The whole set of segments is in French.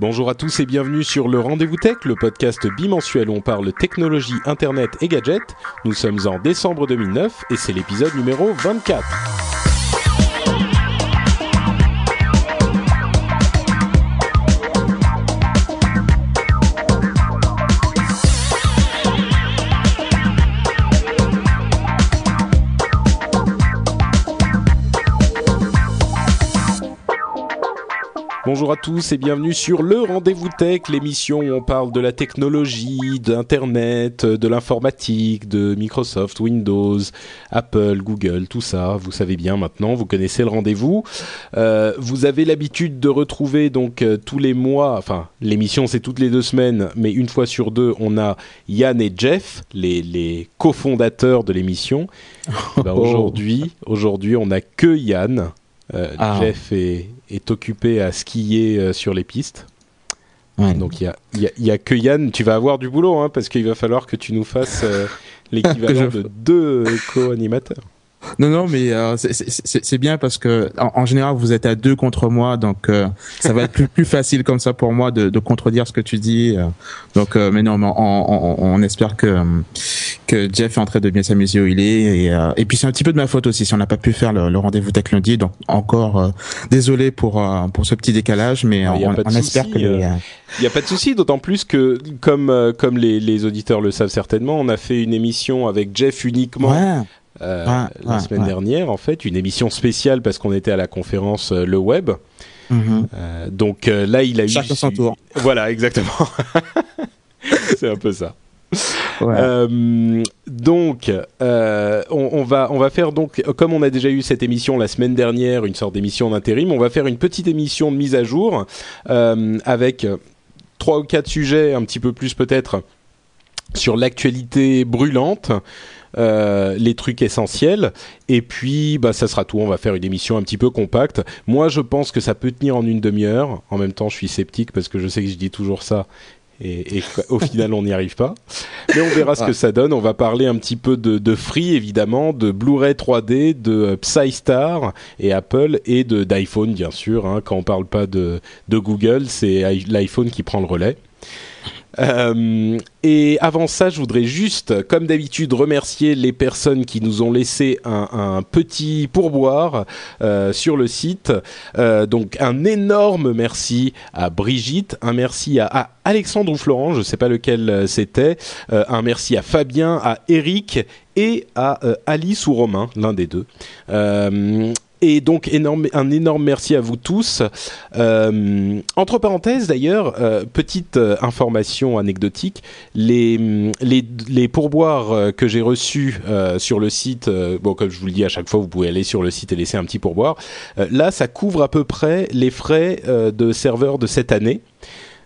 Bonjour à tous et bienvenue sur le Rendez-vous Tech, le podcast bimensuel où on parle technologie, internet et gadgets. Nous sommes en décembre 2009 et c'est l'épisode numéro 24. Bonjour à tous et bienvenue sur le Rendez-vous Tech, l'émission où on parle de la technologie, d'Internet, de l'informatique, de Microsoft, Windows, Apple, Google, tout ça. Vous savez bien maintenant, vous connaissez le rendez-vous. Euh, vous avez l'habitude de retrouver donc euh, tous les mois, enfin l'émission c'est toutes les deux semaines, mais une fois sur deux, on a Yann et Jeff, les, les cofondateurs de l'émission. Ben, aujourd'hui, aujourd'hui, on n'a que Yann. Euh, Ah. Jeff est, est occupé à skier euh, sur les pistes. Ouais. Donc il y a, a- que Yann. Tu vas avoir du boulot hein, parce qu'il va falloir que tu nous fasses euh, l'équivalent de deux co-animateurs. Non, non, mais euh, c'est- bien parce que en, en général vous êtes à deux contre moi, donc euh, ça va être plus, plus facile comme ça pour moi de, de contredire ce que tu dis. euh. donc, euh, mais non, mais on, on- on espère que que Jeff est en train de bien s'amuser où il est, et, euh, et puis c'est un petit peu de ma faute aussi si on n'a pas pu faire le, le rendez-vous tech lundi. Donc encore euh, désolé pour pour ce petit décalage, mais Ah, on, on espère que les, Il n'y a pas de souci, d'autant plus que, comme, comme les, les auditeurs le savent certainement, on a fait une émission avec Jeff uniquement ouais, euh, Ouais, la ouais, semaine ouais. dernière, en fait, une émission spéciale parce qu'on était à la conférence euh, Le Web. mhm. Euh, donc euh, là, il a eu. Chacun son tour. Voilà, exactement. C'est un peu ça. ouais. Euh, donc, euh, on, on va on va faire donc comme on a déjà eu cette émission la semaine dernière, une sorte d'émission d'intérim. On va faire une petite émission de mise à jour euh, avec trois ou quatre sujets, un petit peu plus peut-être sur l'actualité brûlante. Euh, les trucs essentiels et puis bah ça sera tout on va faire une émission un petit peu compacte moi je pense que ça peut tenir en une demi-heure en même temps je suis sceptique parce que je sais que je dis toujours ça et, et au final on n'y arrive pas mais on verra ce que ça donne. On va parler un petit peu de, de Free, évidemment, de Blu-ray 3D, de PsyStar et Apple, et de d'iPhone, bien sûr. hein. Quand on parle pas de, de Google, c'est l'iPhone qui prend le relais. Euh, et avant ça, je voudrais juste, comme d'habitude, remercier les personnes qui nous ont laissé un, petit pourboire euh, sur le site. Euh, donc un énorme merci à Brigitte, un merci à, à Alexandre ou Florent, je sais pas lequel c'était, un merci à Fabien, à Eric et à Alice ou Romain, l'un des deux. Et donc énorme, un énorme merci à vous tous. Euh, entre parenthèses d'ailleurs, euh, petite euh, information anecdotique, les, les, les pourboires que j'ai reçus sur le site, bon comme je vous le dis à chaque fois, vous pouvez aller sur le site et laisser un petit pourboire. Là, ça couvre à peu près les frais de serveur de cette année.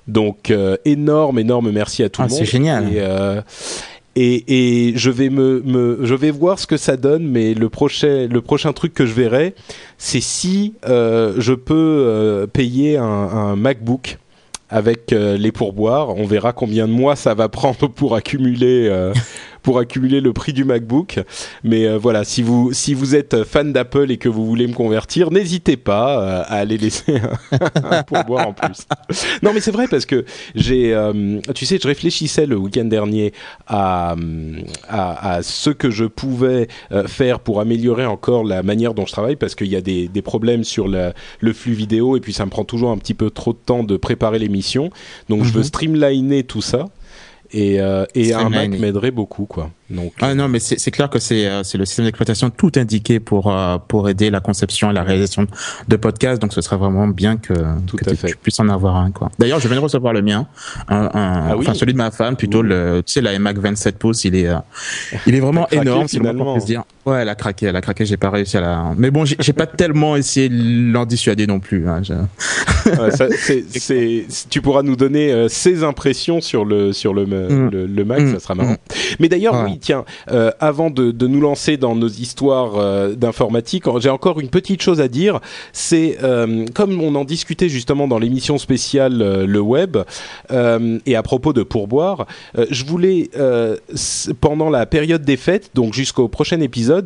Donc énorme, énorme merci à tout Ah, le monde. c'est génial. Et, et, je vais me, je vais voir ce que ça donne, mais le prochain, le prochain truc que je verrai, c'est si euh, je peux euh, payer un, MacBook avec euh, les pourboires. On verra combien de mois ça va prendre pour accumuler, pour accumuler le prix du MacBook. Mais euh, voilà, si vous, si vous êtes fan d'Apple et que vous voulez me convertir, n'hésitez pas euh, à aller laisser un, pourboire en plus. Non, mais c'est vrai parce que j'ai, euh, tu sais, je réfléchissais le week-end dernier à, à, à ce que je pouvais faire pour améliorer encore la manière dont je travaille parce qu'il y a des, des problèmes sur la- le flux vidéo et puis ça me prend toujours un petit peu trop de temps de préparer l'émission. Donc je veux Mhm. streamliner tout ça. Et, euh, et un Mac m'aiderait beaucoup, quoi. Donc, Ah non, mais c'est clair que c'est euh, c'est le système d'exploitation tout indiqué pour euh, pour aider la conception et la réalisation de podcasts. Donc ce serait vraiment bien que, Tout que à tu, fait. tu puisses en avoir un quoi. D'ailleurs, je viens de recevoir le mien, un, un- Ah oui enfin celui de ma femme plutôt le tu sais la iMac 27 pouces. Il est euh, il est vraiment énorme. C'est moins Ouais, elle a craqué, elle a craqué, j'ai pas réussi à la. Mais bon, j'ai pas tellement essayé de l'en dissuader non plus. Hein, tu pourras nous donner euh, ses impressions sur le sur le mm. le, Mac, mm. ça sera marrant. Mm. Mais d'ailleurs, oui, tiens, euh, avant de, de, nous lancer dans nos histoires euh, d'informatique, j'ai encore une petite chose à dire. C'est comme on en discutait justement dans l'émission spéciale le web et à propos de pourboire, je voulais pendant la période des fêtes, donc jusqu'au prochain épisode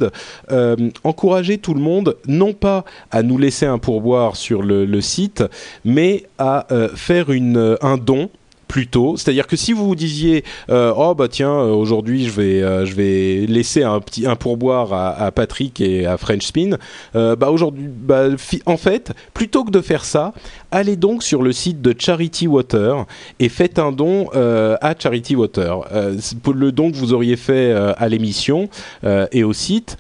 euh, encourager tout le monde non pas à nous laisser un pourboire sur le, site, mais à euh, faire une, un don plutôt. C'est-à-dire que si vous vous disiez euh, oh bah tiens aujourd'hui je vais je vais laisser un petit un pourboire à, Patrick et à French Spin, bah aujourd'hui bah, en fait plutôt que de faire ça, allez donc sur le site de Charity Water et faites un don euh, à Charity Water. Euh, le don que vous auriez fait euh, à l'émission et au site,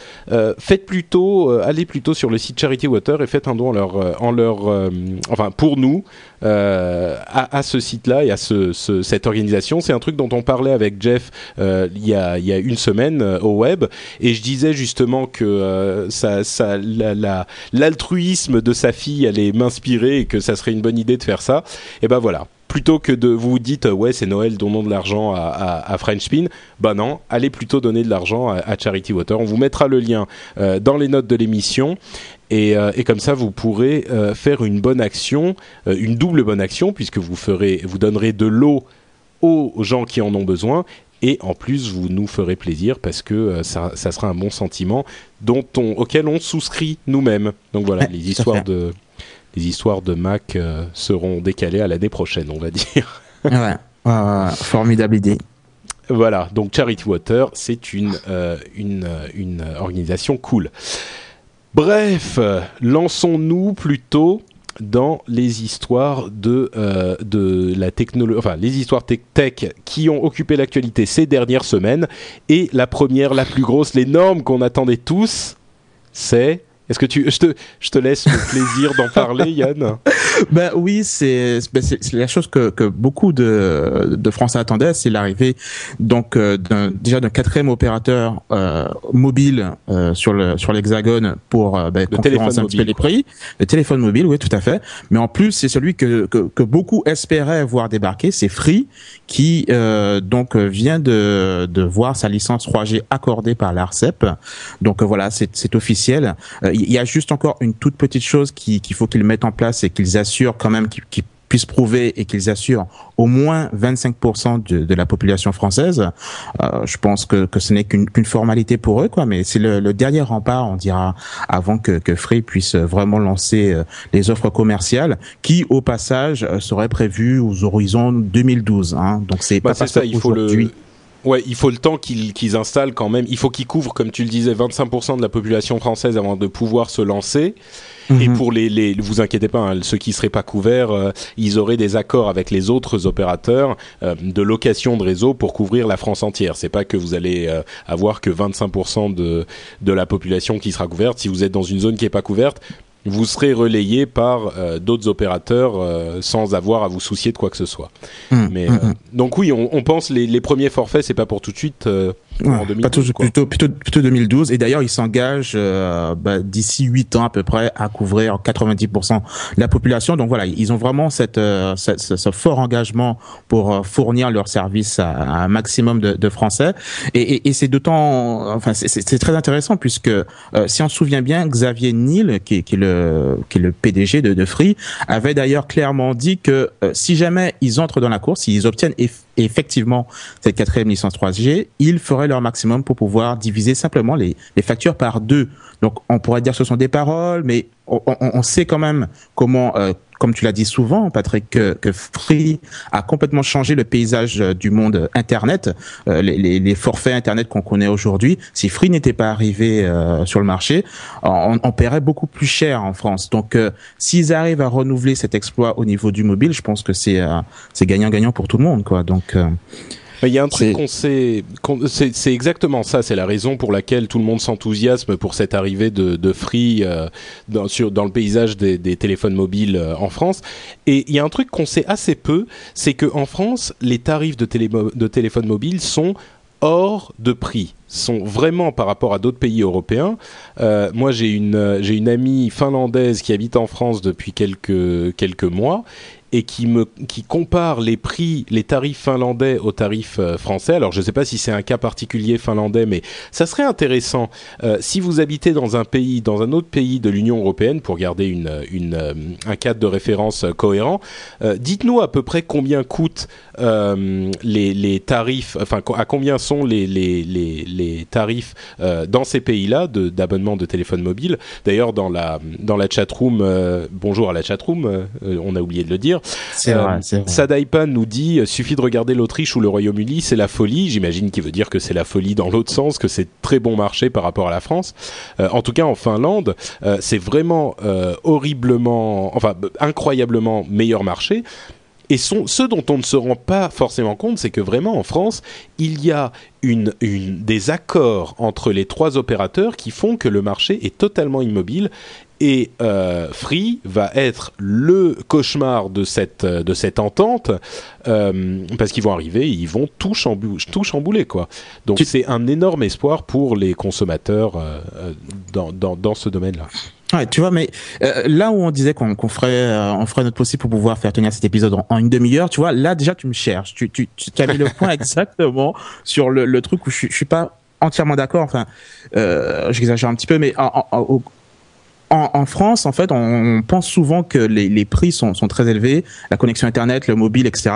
faites plutôt, allez plutôt sur le site Charity Water et faites un don en leur, en leur enfin pour nous. À, ce site-là et à ce, cette organisation. C'est un truc dont on parlait avec Jeff il, y a, y a une semaine au web et je disais justement que ça, ça, l'altruisme de sa fille allait m'inspirer et que ça serait une bonne idée de faire ça. Et ben voilà, plutôt que de vous dites ouais c'est Noël donnons de l'argent à, à, French Spin bah non allez plutôt donner de l'argent à, Charity Water. On vous mettra le lien euh, dans les notes de l'émission. Et, euh, et, comme ça vous pourrez euh, faire une bonne action une double bonne action puisque vous ferez vous donnerez de l'eau aux gens qui en ont besoin. Et en plus vous nous ferez plaisir parce que ça, ça, sera un bon sentiment dont on, auquel on souscrit nous-mêmes. Donc voilà les histoires de les histoires de Mac euh, seront décalées à l'année prochaine, on va dire. ouais, formidable idée. Voilà, donc Charity Water, c'est une, euh, une, euh, une organisation cool. Bref, lançons-nous plutôt dans les histoires de, de la technologie, enfin les histoires tech, tech qui ont occupé l'actualité ces dernières semaines. Et la première, la plus grosse, l'énorme qu'on attendait tous, c'est est-ce que tu, je te, je te laisse le plaisir d'en parler, Yann Ben oui, c'est, ben c'est la chose que, que beaucoup de, de Français attendaient, c'est l'arrivée donc euh, déjà d'un quatrième opérateur euh, mobile euh, sur le sur l'hexagone pour euh, ben, concurrencer un petit peu les prix. Le téléphone mobile, oui, tout à fait. Mais en plus, c'est celui que, que, que beaucoup espéraient voir débarquer, c'est Free, qui donc vient de, de voir sa licence 3G accordée par l'Arcep. Donc voilà, c'est, c'est officiel il y a juste encore une toute petite chose qu'il faut qu'ils mettent en place et qu'ils assurent quand même qu'ils puissent prouver et qu'ils assurent au moins 25% de, de, la population française. Euh, je pense que, que ce n'est qu'une formalité pour eux, quoi. Mais c'est le, le, dernier rempart, on dira, avant que, que Free puisse vraiment lancer euh, les offres commerciales, qui, au passage, euh, seraient prévues aux horizons 2012. Hein. Donc c'est bah, pas ça. Il faut le Ouais, il faut le temps qu'ils installent quand même. Il faut qu'ils couvrent, comme tu le disais, 25% de la population française avant de pouvoir se lancer. Et mhm. pour les, les, vous inquiétez pas, hein, ceux qui seraient pas couverts, euh, ils auraient des accords avec les autres opérateurs euh, de location de réseau pour couvrir la France entière. C'est pas que vous allez euh, avoir que 25% de de la population qui sera couverte. Si vous êtes dans une zone qui est pas couverte, vous serez relayé par euh, d'autres opérateurs euh, sans avoir à vous soucier de quoi que ce soit. Mmh, Mais mmh, euh, mmh. donc oui, on, on pense les, les premiers forfaits, c'est pas pour tout de suite en 2012, plutôt, plutôt, plutôt 2012. Et d'ailleurs, ils s'engagent bah, d'ici 8 ans à peu près à couvrir 90% de la population. Donc voilà, ils ont vraiment cette, cette ce, fort engagement pour fournir leurs services à, à un maximum de, de Français. Et, et, et c'est d'autant, enfin, c'est très intéressant puisque si on se souvient bien, Xavier Niel, qui, qui est le euh, qui est le PDG de, de Free, avait d'ailleurs clairement dit que euh, si jamais ils entrent dans la course, s'ils obtiennent effectivement cette quatrième licence 3G, ils feraient leur maximum pour pouvoir diviser simplement les, factures par deux. Donc on pourrait dire que ce sont des paroles, mais on, on, sait quand même comment, euh, comme tu l'as dit souvent, Patrick, que, que, Free a complètement changé le paysage euh, du monde Internet, euh, les, les, les, forfaits Internet qu'on connaît aujourd'hui. Si Free n'était pas arrivé sur le marché, on, on, paierait beaucoup plus cher en France. Donc, s'ils arrivent à renouveler cet exploit au niveau du mobile, je pense que c'est c'est gagnant-gagnant pour tout le monde, quoi. Donc il y a un truc qu'on sait, c'est exactement ça. C'est la raison pour laquelle tout le monde s'enthousiasme pour cette arrivée de, de Free euh, dans, sur, dans le paysage des, des téléphones mobiles euh, en France. Et il y a un truc qu'on sait assez peu, c'est que en France, les tarifs de, télé, de téléphones mobiles sont hors de prix. sont vraiment par rapport à d'autres pays européens. Euh, moi, j'ai une j'ai une amie finlandaise qui habite en France depuis quelques quelques mois et qui me qui compare les prix, les tarifs finlandais aux tarifs euh, français. Alors je ne sais pas si c'est un cas particulier finlandais, mais ça serait intéressant euh, si vous habitez dans un pays, dans un autre pays de l'Union européenne, pour garder une, une euh, un cadre de référence cohérent. Dites-nous à peu près combien coûtent les, les tarifs, enfin à combien sont les les, les, les tarifs dans ces pays-là d'abonnement de, téléphone mobile. D'ailleurs dans la dans la chatroom, bonjour à la chatroom, on a oublié de le dire. C'est vrai, euh, Sadaipan nous dit euh, suffit de regarder l'Autriche ou le Royaume-Uni, c'est la folie. J'imagine qu'il veut dire que c'est la folie dans l'autre sens, que c'est très bon marché par rapport à la France. Euh, en tout cas, en Finlande, c'est vraiment horriblement, enfin incroyablement meilleur marché. Et sont, ce dont on ne se rend pas forcément compte, c'est que vraiment en France, il y a une, une, des accords entre les trois opérateurs qui font que le marché est totalement immobile et euh, Free va être le cauchemar de cette de cette entente euh, parce qu'ils vont arriver, ils vont tout, chambou tout chambouler quoi. Donc c'est un énorme espoir pour les consommateurs euh, dans, dans, dans ce domaine-là. Ouais, tu vois, mais euh, là où on disait qu'on ferait, euh, on ferait notre possible pour pouvoir faire tenir cet épisode en, une demi-heure, tu vois, là déjà tu me cherches, tu, tu, tu as mis le point exactement sur le, le truc où je, je suis pas entièrement d'accord. Enfin, euh, j'exagère un petit peu, mais en, en, au, en, France, en fait, on, pense souvent que les, les prix sont, sont, très élevés, la connexion internet, le mobile, etc.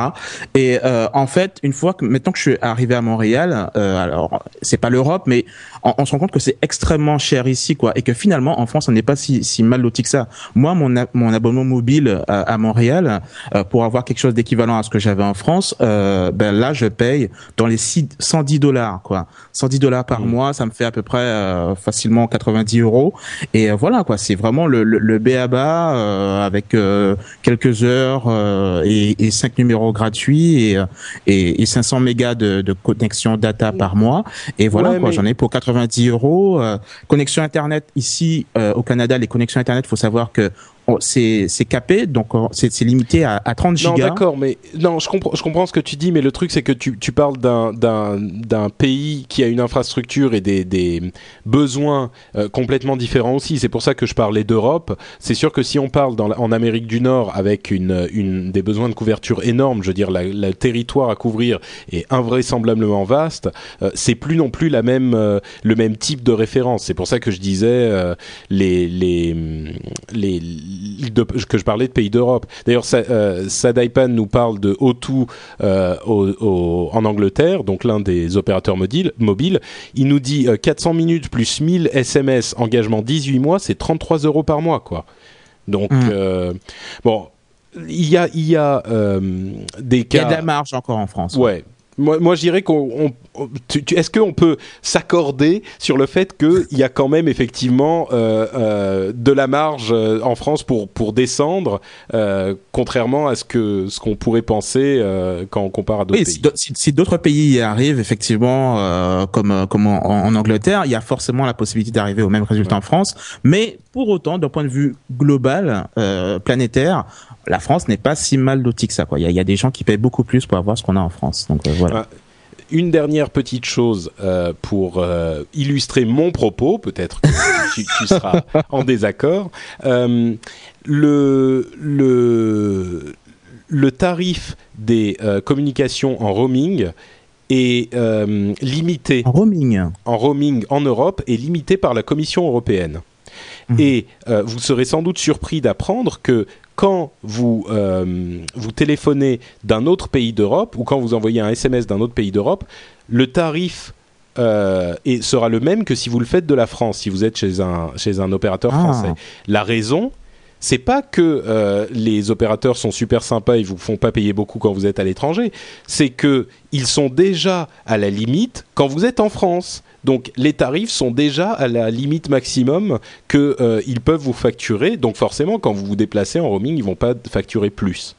Et euh, en fait, une fois que maintenant que je suis arrivé à Montréal, euh, alors c'est pas l'Europe, mais on, on, se rend compte que c'est extrêmement cher ici, quoi, et que finalement en France, on n'est pas si, si mal loti que ça. Moi, mon, mon abonnement mobile à, à Montréal, euh, pour avoir quelque chose d'équivalent à ce que j'avais en France, euh, ben là, je paye dans les 110 dollars, quoi. 110 dollars par mmh. mois, ça me fait à peu près euh, facilement 90 euros. Et voilà, quoi c'est vraiment le, le, le BABA euh, avec euh, quelques heures euh, et, et cinq numéros gratuits et, et, et 500 mégas de, de, connexion data par mois. Et voilà, quoi, j'en ai pour 90 euros. connexion Internet ici au Canada, les connexions Internet, faut savoir que c'est capé, donc oh, c'est limité à, à 30 gigas. Non, d'accord, mais non, je comprends, je comprends ce que tu dis, mais le truc c'est que tu, tu parles d'un pays qui a une infrastructure et des, des besoins euh, complètement différents aussi. C'est pour ça que je parlais d'Europe. C'est sûr que si on parle dans en Amérique du Nord avec une, une des besoins de couverture énormes, je veux dire, le territoire à couvrir est invraisemblablement vaste. Euh, c'est plus non plus la même euh, le même type de référence. C'est pour ça que je disais euh, les les les de, que je parlais de pays d'Europe. D'ailleurs, euh, Sadaipan nous parle de O2 euh, au, en Angleterre, donc l'un des opérateurs mobiles. Il nous dit 400 euh, minutes plus 1000 SMS, engagement 18 mois, c'est 33 euros par mois, quoi. Donc, mmh. euh, bon, il y a, il y a des cas. Il y a de la marge encore en France. Ouais. Moi, moi je dirais qu'on est-ce qu'on peut s'accorder sur le fait qu'il y a quand même effectivement euh, euh, de la marge euh, en France pour pour descendre, euh, contrairement à ce que ce qu'on pourrait penser euh, quand on compare à d'autres oui, pays? Si, si d'autres pays y arrivent, effectivement, euh, comme comme en, en, Angleterre, il y a forcément la possibilité d'arriver au même résultat ouais. en France. Mais pour autant, d'un point de vue global, planétaire, la France n'est pas si mal lotie que ça. Il, y a, il y a des gens qui payent beaucoup plus pour avoir ce qu'on a en France. Donc voilà. Ah une dernière petite chose euh, pour euh, illustrer mon propos, peut-être que tu, tu, seras en désaccord. Euh, le, le, le tarif des euh, communications en roaming est euh, limité. En roaming En roaming en Europe est limité par la Commission européenne. Mmh. Et vous serez sans doute surpris d'apprendre que quand vous, euh, vous téléphonez d'un autre pays d'Europe ou quand vous envoyez un SMS d'un autre pays d'Europe, le tarif euh, et sera le même que si vous le faites de la France, si vous êtes chez un, chez un opérateur ah. français. La raison, c'est pas que euh, les opérateurs sont super sympas et vous font pas payer beaucoup quand vous êtes à l'étranger, c'est que ils sont déjà à la limite quand vous êtes en France. Donc les tarifs sont déjà à la limite maximum que euh, ils peuvent vous facturer. Donc forcément, quand vous vous déplacez en roaming, ils vont pas facturer plus.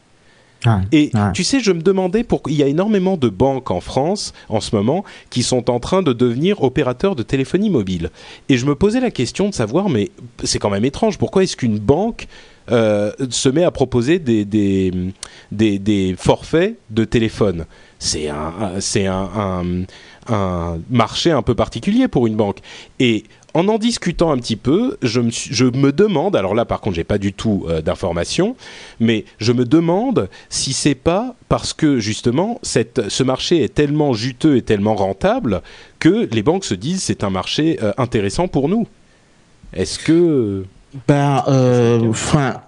Ah, et ah. tu sais, je me demandais pourquoi il y a énormément de banques en France en ce moment qui sont en train de devenir opérateurs de téléphonie mobile. Et je me posais la question de savoir, mais c'est quand même étrange, pourquoi est-ce qu'une banque euh, se met à proposer des, des, des, des forfaits de téléphone? C'est un, c'est un, un un marché un peu particulier pour une banque. Et en en discutant un petit peu, je me, je me demande, alors là par contre j'ai pas du tout euh, d'informations, mais je me demande si c'est pas parce que justement cette, ce marché est tellement juteux et tellement rentable que les banques se disent c'est un marché euh, intéressant pour nous. Est-ce que ben, euh, enfin,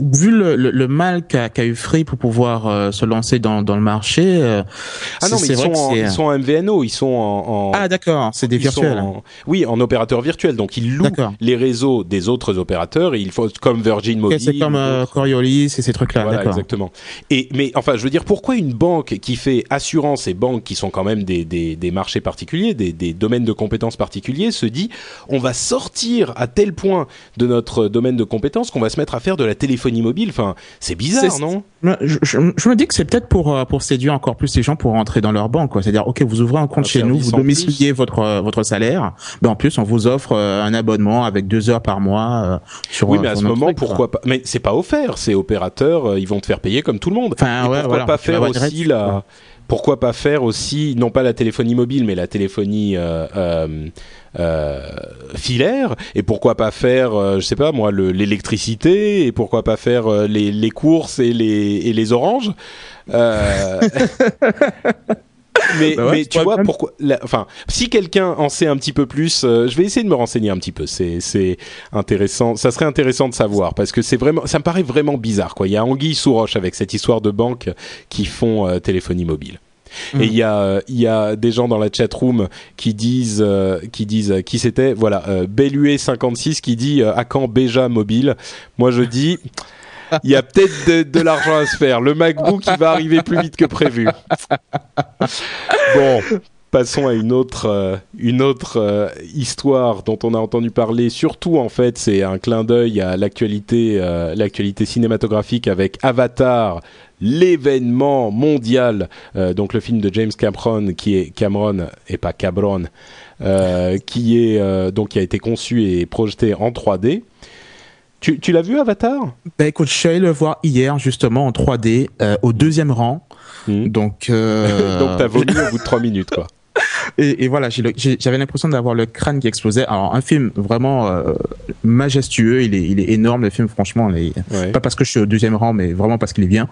vu le, le, mal qu'a eu Free pour pouvoir euh, se lancer dans, dans le marché. Euh, ah non, mais ils sont, en, ils sont, en, MVNO, ils sont en. ah d'accord, c'est des virtuels. oui, en opérateur virtuel, donc ils louent les réseaux des autres opérateurs et il faut comme Virgin Mobile. c'est comme euh, Coriolis et ces trucs-là. Voilà, exactement. Et mais enfin, je veux dire, pourquoi une banque qui fait assurance et banque qui sont quand même des, des, des marchés particuliers, des, des domaines de compétences particuliers, se dit on va sortir à tel point de notre domaine de compétences qu'on va se mettre à faire de la téléphonie mobile. Enfin, c'est bizarre, non? Je, je, me dis que c'est peut-être pour euh, pour séduire encore plus les gens pour rentrer dans leur banque. C'est-à-dire, ok, vous ouvrez un compte chez nous, vous domiciliez votre euh, votre salaire, mais en plus on vous offre euh, un abonnement avec deux heures par mois sur. Oui, mais à ce moment, pourquoi pas? Mais c'est pas offert. C'est opérateurs, ils vont te faire payer comme tout le monde. Enfin, ouais, pourquoi pas faire aussi la pourquoi pas faire aussi, non pas la téléphonie mobile, mais la téléphonie euh, euh, euh, filaire Et pourquoi pas faire, euh, je sais pas moi, l'électricité Et pourquoi pas faire les, les, courses et les, et les oranges mais, bah mais tu vois pourquoi enfin si quelqu'un en sait un petit peu plus je vais essayer de me renseigner un petit peu. C'est c'est intéressant. Ça serait intéressant de savoir parce que c'est vraiment ça me paraît vraiment bizarre quoi. Il y a anguille sous roche avec cette histoire de banques qui font téléphonie mobile. Et mm. il y a il y a des gens dans la chat room qui disent euh, qui disent qui c'était voilà euh, Bellué 56 qui dit euh, à quand Béja mobile? Moi je dis il y a peut-être de, l'argent à se faire. Le MacBook il va arriver plus vite que prévu. Bon, passons à une autre, une autre histoire dont on a entendu parler. Surtout, en fait, c'est un clin d'œil à l'actualité, l'actualité cinématographique avec Avatar, l'événement mondial, euh, donc le film de James Cameron qui est Cameron et pas Cabron, euh, qui est euh, donc qui a été conçu et projeté en 3D. Tu, tu l'as vu Avatar? Ben écoute, je suis allé le voir hier justement en 3D au deuxième rang. Hmm. Donc donc t'as vomi au bout de 3 minutes quoi. Et, et voilà, j'avais l'impression d'avoir le crâne qui explosait. Alors un film vraiment euh, majestueux, il est, il est énorme le film, franchement. Il Pas parce que je suis au deuxième rang, mais vraiment parce qu'il est bien.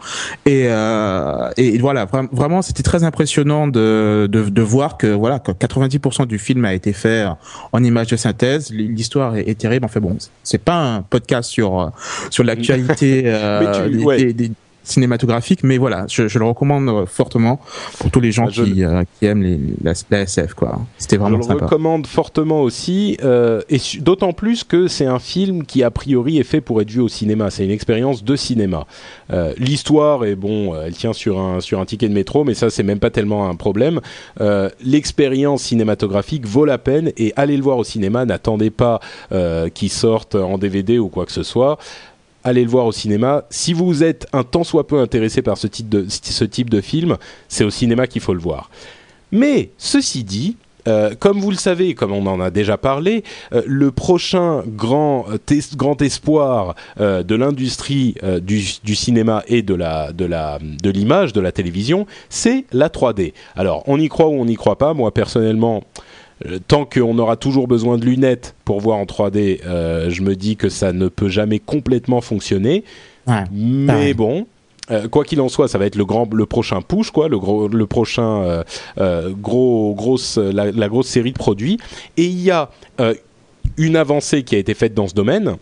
Et, euh, et voilà, vraiment, c'était très impressionnant de, de, de, voir que voilà, que 90% du film a été fait en images de synthèse. L'histoire est, est, terrible. En fait, bon, c'est pas un podcast sur sur l'actualité euh, des, des, cinématographique, mais voilà, je, je, le recommande euh, fortement pour tous les gens bah, qui, euh, qui, aiment les, la, SF. Quoi. C'était vraiment sympa. Je le recommande fortement aussi, euh, et d'autant plus que c'est un film qui a priori est fait pour être vu au cinéma. C'est une expérience de cinéma. Euh, L'histoire est bon, elle tient sur un sur un ticket de métro, mais ça c'est même pas tellement un problème. Euh, L'expérience cinématographique vaut la peine et allez le voir au cinéma. N'attendez pas qu'il sorte en DVD ou quoi que ce soit allez le voir au cinéma. Si vous êtes un tant soit peu intéressé par ce type de, film, c'est au cinéma qu'il faut le voir. Mais ceci dit, euh, comme vous le savez, comme on en a déjà parlé, euh, le prochain grand, euh, grand espoir de l'industrie du, cinéma et de de l'image, de la télévision, c'est la 3D. Alors, on y croit ou on n'y croit pas. Moi, personnellement, tant qu'on aura toujours besoin de lunettes pour voir en 3D, euh, je me dis que ça ne peut jamais complètement fonctionner. Mais bon, euh, quoi qu'il en soit, ça va être le grand, le prochain push, quoi, le gros, le prochain gros, grosse, la, grosse série de produits. Et il y a une avancée qui a été faite dans ce domaine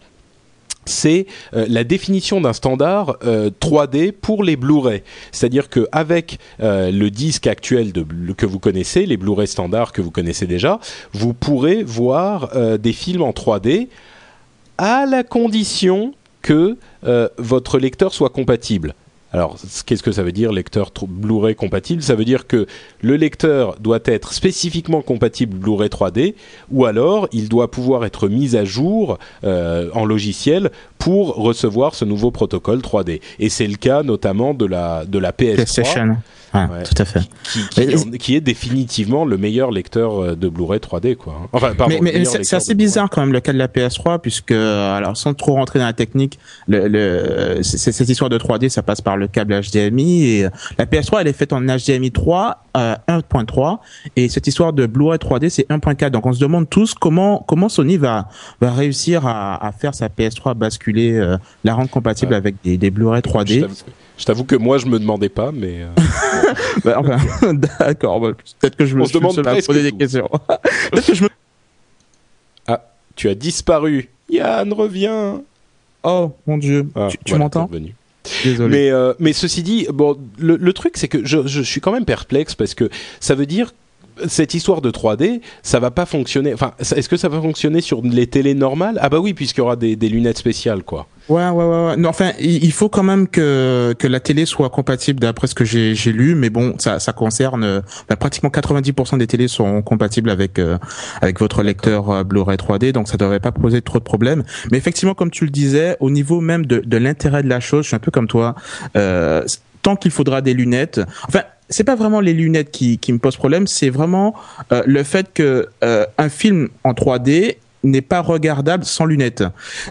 c'est euh, la définition d'un standard 3D euh, pour les Blu-ray. C'est-à-dire qu'avec euh, le disque actuel que vous connaissez, les Blu-ray standards que vous connaissez déjà, vous pourrez voir des films en 3D à la condition que votre lecteur soit compatible. Alors, qu'est-ce que ça veut dire lecteur Blu-ray compatible? Ça veut dire que le lecteur doit être spécifiquement compatible Blu-ray 3D, ou alors il doit pouvoir être mis à jour euh, en logiciel pour recevoir ce nouveau protocole 3D. Et c'est le cas notamment de la de la PS3. Ouais, tout à fait. Qui, est définitivement le meilleur lecteur euh, de Blu-ray 3D, quoi. Hein. Enfin, pardon, mais, c'est assez bizarre quand même le cas de la PS3, puisque alors sans trop rentrer dans la technique, le, le cette histoire de 3D, ça passe par le câble HDMI et la PS3, elle est faite en HDMI 3 euh, 1.3 et cette histoire de Blu-ray 3D, c'est 1.4. Donc on se demande tous comment comment Sony va va réussir à, à faire sa PS3 basculer, euh, la rendre compatible avec des, des Blu-ray 3D. Je t'avoue que moi je me demandais pas, mais. Euh... bah, enfin, d'accord. Bah, peut-être que je me, On se demande je poser des questions. peut-être que je me. Ah, tu as disparu. Yann, reviens. Oh mon Dieu. Ah, tu, tu m'entends Désolé. Mais, euh, mais ceci dit, bon, le, le truc c'est que je, je suis quand même perplexe parce que ça veut dire cette histoire de 3D, ça va pas fonctionner. Enfin, est-ce que ça va fonctionner sur les télés normales? Ah bah oui, puisqu'il y aura des, des, lunettes spéciales, quoi. Ouais, ouais, ouais. Non, enfin, il faut quand même que que la télé soit compatible, d'après ce que j'ai lu. Mais bon, ça ça concerne bah, pratiquement 90% des télés sont compatibles avec euh, avec votre lecteur euh, Blu-ray 3D, donc ça devrait pas poser trop de problèmes. Mais effectivement, comme tu le disais, au niveau même de de l'intérêt de la chose, je suis un peu comme toi. Euh, tant qu'il faudra des lunettes. Enfin, c'est pas vraiment les lunettes qui, me posent problème, c'est vraiment euh, le fait que euh, un film en 3D n'est pas regardable sans lunettes.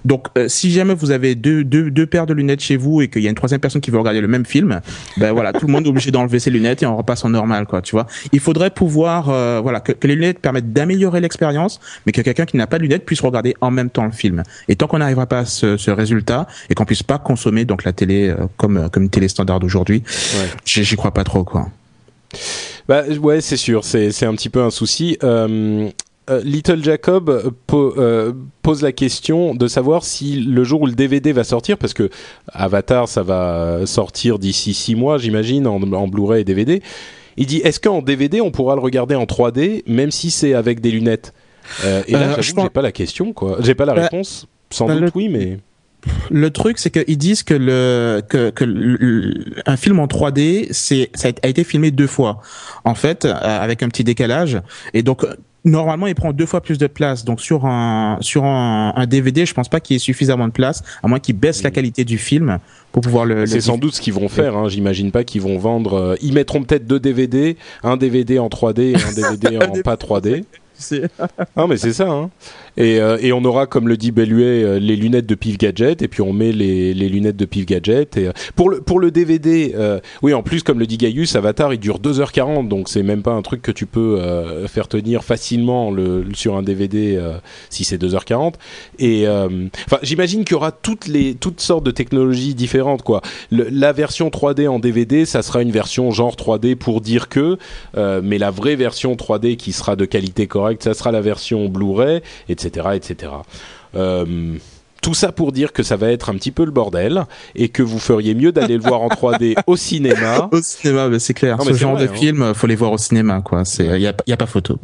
Donc, euh, si jamais vous avez deux, deux, deux paires de lunettes chez vous et qu'il y a une troisième personne qui veut regarder le même film, ben voilà, tout le monde est obligé d'enlever ses lunettes et on repasse en normal, quoi. Tu vois. Il faudrait pouvoir, euh, voilà, que, que, les lunettes permettent d'améliorer l'expérience, mais que quelqu'un qui n'a pas de lunettes puisse regarder en même temps le film. Et tant qu'on n'arrivera pas à ce, ce, résultat et qu'on puisse pas consommer donc la télé euh, comme comme une télé standard d'aujourd'hui, ouais. j'y crois pas trop, quoi. Bah ouais, c'est sûr, c'est c'est un petit peu un souci. Euh, euh, Little Jacob po euh, pose la question de savoir si le jour où le DVD va sortir, parce que Avatar ça va sortir d'ici six mois, j'imagine, en, en Blu-ray et DVD. Il dit est-ce qu'en DVD on pourra le regarder en 3D, même si c'est avec des lunettes? Euh, Et là, pense... j'ai pas la question, quoi. J'ai pas la bah, réponse. Sans bah, doute, le... oui, mais le truc, c'est qu'ils disent que le que, que le, un film en 3D, c'est ça a été filmé deux fois, en fait, avec un petit décalage. Et donc normalement, il prend deux fois plus de place. Donc sur un sur un, un DVD, je pense pas qu'il y ait suffisamment de place, à moins qu'ils baissent la qualité du film pour pouvoir le. C'est sans doute ce qu'ils vont faire. Hein. J'imagine pas qu'ils vont vendre. Euh, ils mettront peut-être deux DVD, un DVD en 3D et un DVD en pas 3D. non mais c'est ça. Hein. Et, euh, et, on aura, comme le dit Belluet, euh, les lunettes de Pif Gadget, et puis on met les, les lunettes de Pif Gadget. Et, euh, pour, le, pour le DVD, euh, oui, en plus, comme le dit Gaius, Avatar, il dure 2h40, donc c'est même pas un truc que tu peux euh, faire tenir facilement le, sur un DVD si c'est 2h40. Et enfin, j'imagine qu'il y aura toutes, les, toutes sortes de technologies différentes. quoi. Le, la version 3D en DVD, ça sera une version genre 3D pour dire que, mais la vraie version 3D qui sera de qualité correcte, ça sera la version Blu-ray, etc etc. Euh, tout ça pour dire que ça va être un petit peu le bordel et que vous feriez mieux d'aller le voir en 3D au cinéma. Au cinéma, c'est clair. Non, Ce genre vrai, de hein. film, faut les voir au cinéma, quoi. C'est, il y a, y a, pas photo.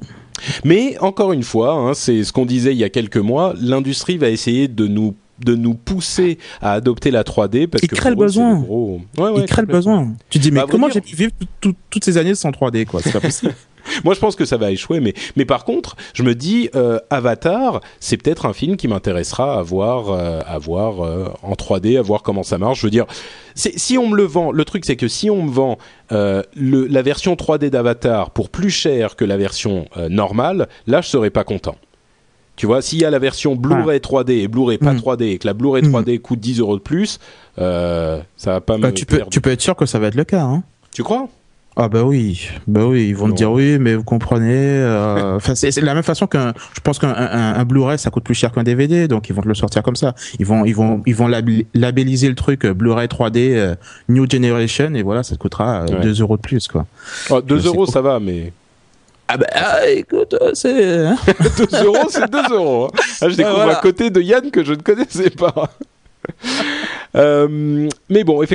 Mais encore une fois, hein, c'est ce qu'on disait il y a quelques mois. L'industrie va essayer de nous de nous pousser à adopter la 3D parce il que crée le besoin. Gros... Ouais, ouais, il crée le besoin. Tu dis mais bah, comment j'ai pu vivre toutes ces années sans 3D quoi? C'est pas possible. Moi, je pense que ça va échouer, mais mais par contre, je me dis euh, Avatar, c'est peut-être un film qui m'intéressera à voir, euh, à voir euh, en 3D, à voir comment ça marche. Je veux dire, si on me le vend, le truc c'est que si on me vend le, la version 3D d'Avatar pour plus cher que la version normale, là, je serais pas content. Tu vois, s'il y a la version Blu-ray 3D et Blu-ray pas mmh. 3D et que la Blu-ray 3D mmh. coûte 10 euros de plus, ça va pas bah, me. Tu peux, tu peux être sûr que ça va être le cas. Hein. Tu crois? Ah bah oui, bah oui, ils vont te dire oui, mais vous comprenez. Euh, enfin, c'est de la même façon qu'un, je pense qu'un un, un Blu-ray ça coûte plus cher qu'un DVD, donc ils vont te le sortir comme ça. Ils vont, ils vont, ils vont labelliser le truc euh, Blu-ray 3D euh, New Generation et voilà, ça te coûtera euh, 2 euros de plus quoi. Oh, 2 euros ça va, mais ah bah ah, écoute, c'est... 2 hein. euros, c'est 2 euros. Hein. Ah, je découvre voilà. à côté de Yann que je ne connaissais pas. euh, mais bon, effectivement...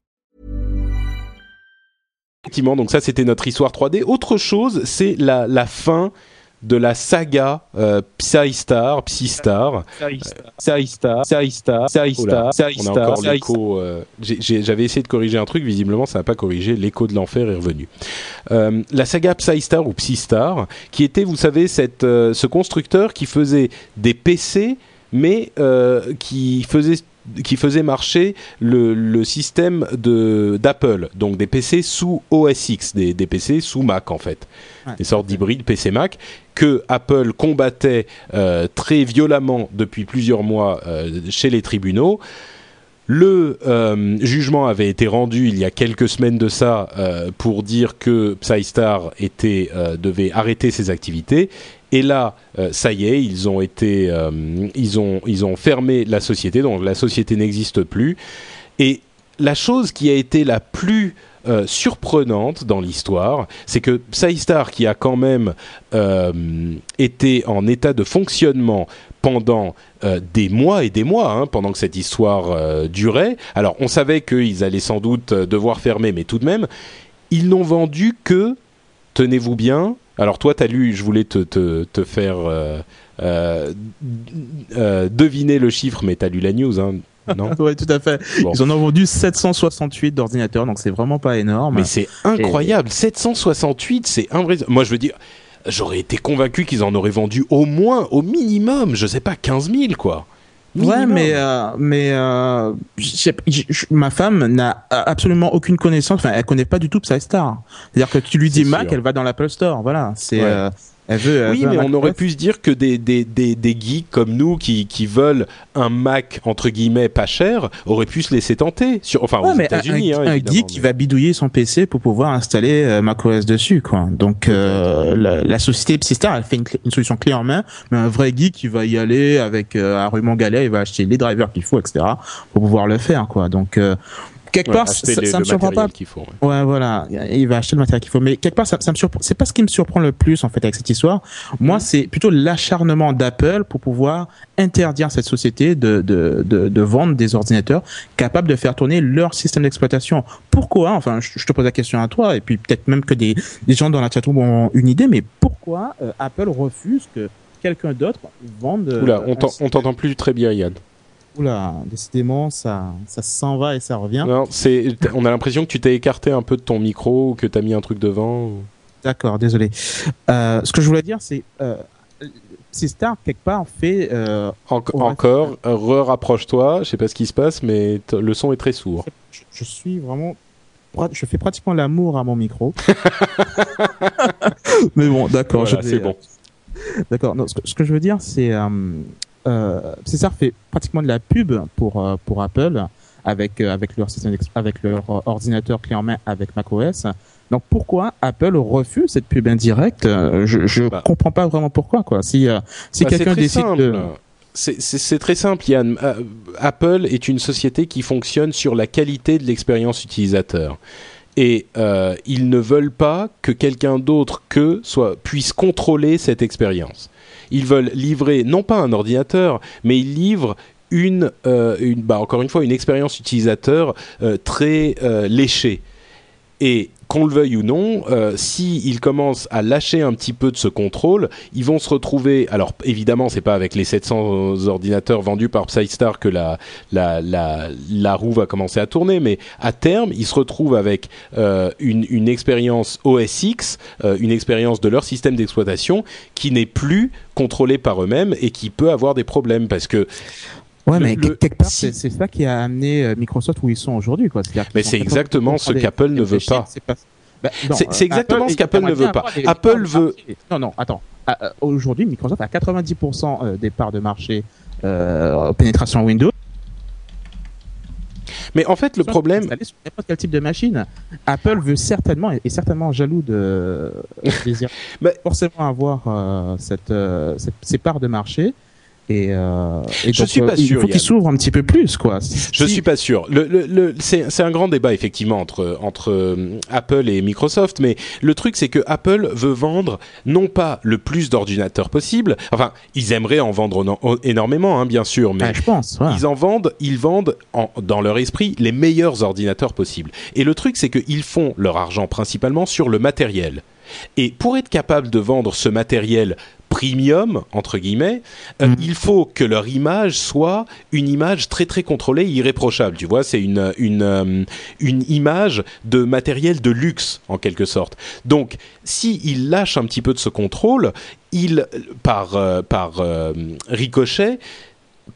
Effectivement, donc ça c'était notre histoire 3D. Autre chose, c'est la, la fin de la saga euh, Psystar, Psystar, Psystar, Psystar, Psystar, encore l'écho. J'avais essayé de corriger un truc, visiblement ça n'a pas corrigé. L'écho de l'enfer est revenu. Euh, la saga Psystar ou Psystar, qui était, vous savez, cette, euh, ce constructeur qui faisait des PC, mais euh, qui faisait qui faisait marcher le, le système d'Apple, donc des PC sous OS X, des, des PC sous Mac en fait, Ouais, des sortes d'hybrides PC Mac que Apple combattait euh, très violemment depuis plusieurs mois euh, chez les tribunaux. Le euh, jugement avait été rendu il y a quelques semaines de ça pour dire que Psystar était, devait arrêter ses activités. Et là, euh, ça y est, ils ont été, euh, ils ont, ils ont fermé la société, donc la société n'existe plus. Et la chose qui a été la plus euh, surprenante dans l'histoire, c'est que Psystar, qui a quand même été en état de fonctionnement pendant des mois et des mois, hein, pendant que cette histoire durait. Alors, on savait qu'ils allaient sans doute devoir fermer, mais tout de même, ils n'ont vendu que, tenez-vous bien, alors toi, tu as lu, je voulais te, te, te faire euh, euh, euh, deviner le chiffre, mais tu as lu la news, hein, non Oui, tout à fait. Bon. Ils en ont vendu 768 d'ordinateurs, donc c'est vraiment pas énorme. Mais c'est incroyable, 768, c'est invraisemblable. Moi, je veux dire, j'aurais été convaincu qu'ils en auraient vendu au moins, au minimum, je sais pas, 15 000, quoi. Ouais, mais euh, mais euh, ma femme n'a absolument aucune connaissance. Enfin, elle connaît pas du tout Psystar. C'est-à-dire que tu lui dis Mac, sûr. elle va dans l'Apple Store. Voilà. C'est Ouais. euh, elle veut. elle Oui, mais on aurait pu se dire que des, des, des, des geeks comme nous qui, qui veulent un Mac entre guillemets pas cher auraient pu se laisser tenter. Sur, enfin, Ouais, aux États-Unis. un- hein, un geek qui va bidouiller son PC pour pouvoir installer euh, macOS dessus, quoi. Donc euh, la, la société Psystar, elle fait une solution clé en main, mais un vrai geek qui va y aller avec euh, un ruban galet, il va acheter les drivers qu'il faut, etc. pour pouvoir le faire, quoi. Donc euh, quelque Ouais, part, ça, les- ça me surprend pas faut. ouais. Ouais, voilà, il va acheter le matériel qu'il faut. Mais quelque part, ça, ça me surprend. C'est pas ce qui me surprend le plus en fait avec cette histoire. Moi, c'est plutôt l'acharnement d'Apple pour pouvoir interdire cette société de, de, de, de vendre des ordinateurs capables de faire tourner leur système d'exploitation. Pourquoi? Enfin, je, te pose la question à toi, et puis peut-être même que des, des gens dans la chatroom ont une idée. Mais pourquoi euh, Apple refuse que quelqu'un d'autre vende euh, Oula, on on t'entend plus très bien, Yann. Oula, décidément, ça, ça s'en va et ça revient. Non, c'est, on a l'impression que tu t'es écarté un peu de ton micro ou que t'as mis un truc devant. ou- D'accord, désolé. Euh, ce que je voulais dire, c'est euh, Star quelque part fait euh, En-. Encore, euh, re-rapproche-toi. Je sais pas ce qui se passe, mais le son est très sourd. je, je suis vraiment je fais pratiquement l'amour à mon micro. Mais bon, d'accord, Voilà, c'est bon. D'accord. Non, ce, que, ce que je veux dire, c'est euh, César fait pratiquement de la pub pour euh, pour Apple avec euh, avec leur système avec leur euh, ordinateur clé en main avec macOS. Donc pourquoi Apple refuse cette pub indirecte? Je je Bah. comprends pas vraiment pourquoi quoi. Si si Bah, c'est quelqu'un très décide simple. de C'est- très simple, Yann. Apple est une société qui fonctionne sur la qualité de l'expérience utilisateur. Et euh, ils ne veulent pas que quelqu'un d'autre que soit puisse contrôler cette expérience. Ils veulent livrer non pas un ordinateur, mais ils livrent une, euh, bah, encore une fois, une expérience utilisateur euh, très léchée. Et qu'on le veuille ou non, euh, s'ils commencent à lâcher un petit peu de ce contrôle, ils vont se retrouver. Alors évidemment, c'est pas avec les 700 ordinateurs vendus par Psystar que la, la, la, la roue va commencer à tourner, mais à terme, ils se retrouvent avec euh, une, une expérience OS X, euh, une expérience de leur système d'exploitation qui n'est plus contrôlée par eux-mêmes et qui peut avoir des problèmes parce que Ouais, Le- mais le- quelque part, si- c'est ça qui a amené euh, Microsoft où ils sont aujourd'hui, quoi. Mais c'est exactement ce qu'Apple ne veut pas. c'est pas- Bah, exactement ce qu'Apple ne veut pas. Apple veut-. Non, non, attends. Ah, euh, Aujourd'hui, Microsoft a 90% euh, des parts de marché euh, pénétration Windows. Mais en fait, le problème, sur n'importe quel type de machine. Apple veut certainement, est certainement jaloux de désire Mais- forcément avoir euh, cette, euh, cette- ces parts de marché. Et, euh, et Je donc, suis pas euh, il sûr, faut Yann. qu'il s'ouvre un petit peu plus, quoi. Je Si- suis pas sûr. Le, le, le- c'est, un grand débat effectivement entre entre euh, Apple et Microsoft, mais le truc c'est que Apple veut vendre non pas le plus d'ordinateurs possible. Enfin, ils aimeraient en vendre no- énormément, hein, bien sûr, mais Ouais, je pense. ouais. ils en vendent, ils vendent en- dans leur esprit les meilleurs ordinateurs possibles. Et le truc, c'est qu'ils font leur argent principalement sur le matériel. Et pour être capable de vendre ce matériel premium entre guillemets, euh, Mhm. il faut que leur image soit une image très très contrôlée, et irréprochable. Tu vois, c'est une une euh, une image de matériel de luxe en quelque sorte. Donc, si ils lâchent un petit peu de ce contrôle, ils par euh, par ricochet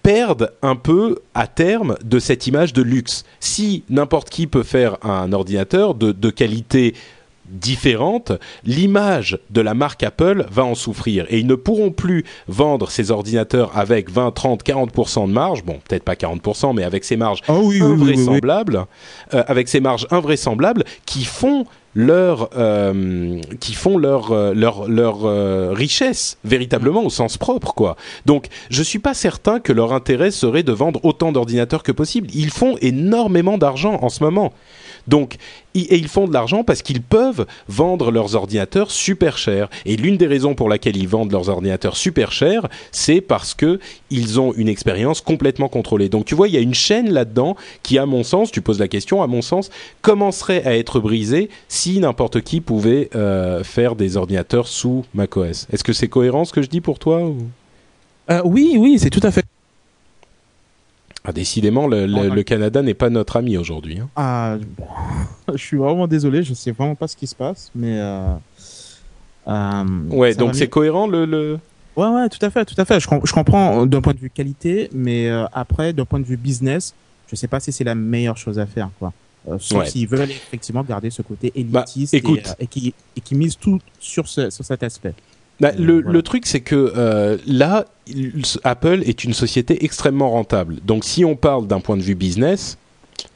perdent un peu à terme de cette image de luxe. Si n'importe qui peut faire un ordinateur de, de qualité différente, l'image de la marque Apple va en souffrir et ils ne pourront plus vendre ces ordinateurs avec 20, 30, 40% de marge, bon peut-être pas 40% mais avec ces marges Ah oui, oui, oui, oui, oui. invraisemblables, euh, avec ces marges invraisemblables qui font leur euh, qui font leur euh, leur leur euh, richesse véritablement au sens propre quoi. Donc je suis pas certain que leur intérêt serait de vendre autant d'ordinateurs que possible. Ils font énormément d'argent en ce moment. Donc, et ils font de l'argent parce qu'ils peuvent vendre leurs ordinateurs super chers. Et l'une des raisons pour laquelle ils vendent leurs ordinateurs super chers, c'est parce que ils ont une expérience complètement contrôlée. Donc, tu vois, il y a une chaîne là-dedans qui, à mon sens, tu poses la question, à mon sens, commencerait à être brisée si n'importe qui pouvait euh, faire des ordinateurs sous macOS. Est-ce que c'est cohérent ce que je dis pour toi ou... Euh, oui, oui, c'est tout à fait. ah, Décidément, le, Canada n'est pas notre ami aujourd'hui. hein. Ah, je suis vraiment désolé, je sais vraiment pas ce qui se passe, mais. Euh, Ouais, donc c'est cohérent le... le... Ouais, ouais, tout à fait, tout à fait. Je, com- je comprends d'un point de vue qualité, mais après, d'un point de vue business, je sais pas si c'est la meilleure chose à faire, quoi. Euh, sauf Ouais. s'ils veulent effectivement garder ce côté Bah, élitiste écoute. et, euh, et qui, et qui mise tout sur, ce, sur cet aspect. Bah, Euh, le, voilà. le truc, c'est que euh, là, il- Apple est une société extrêmement rentable. Donc, si on parle d'un point de vue business,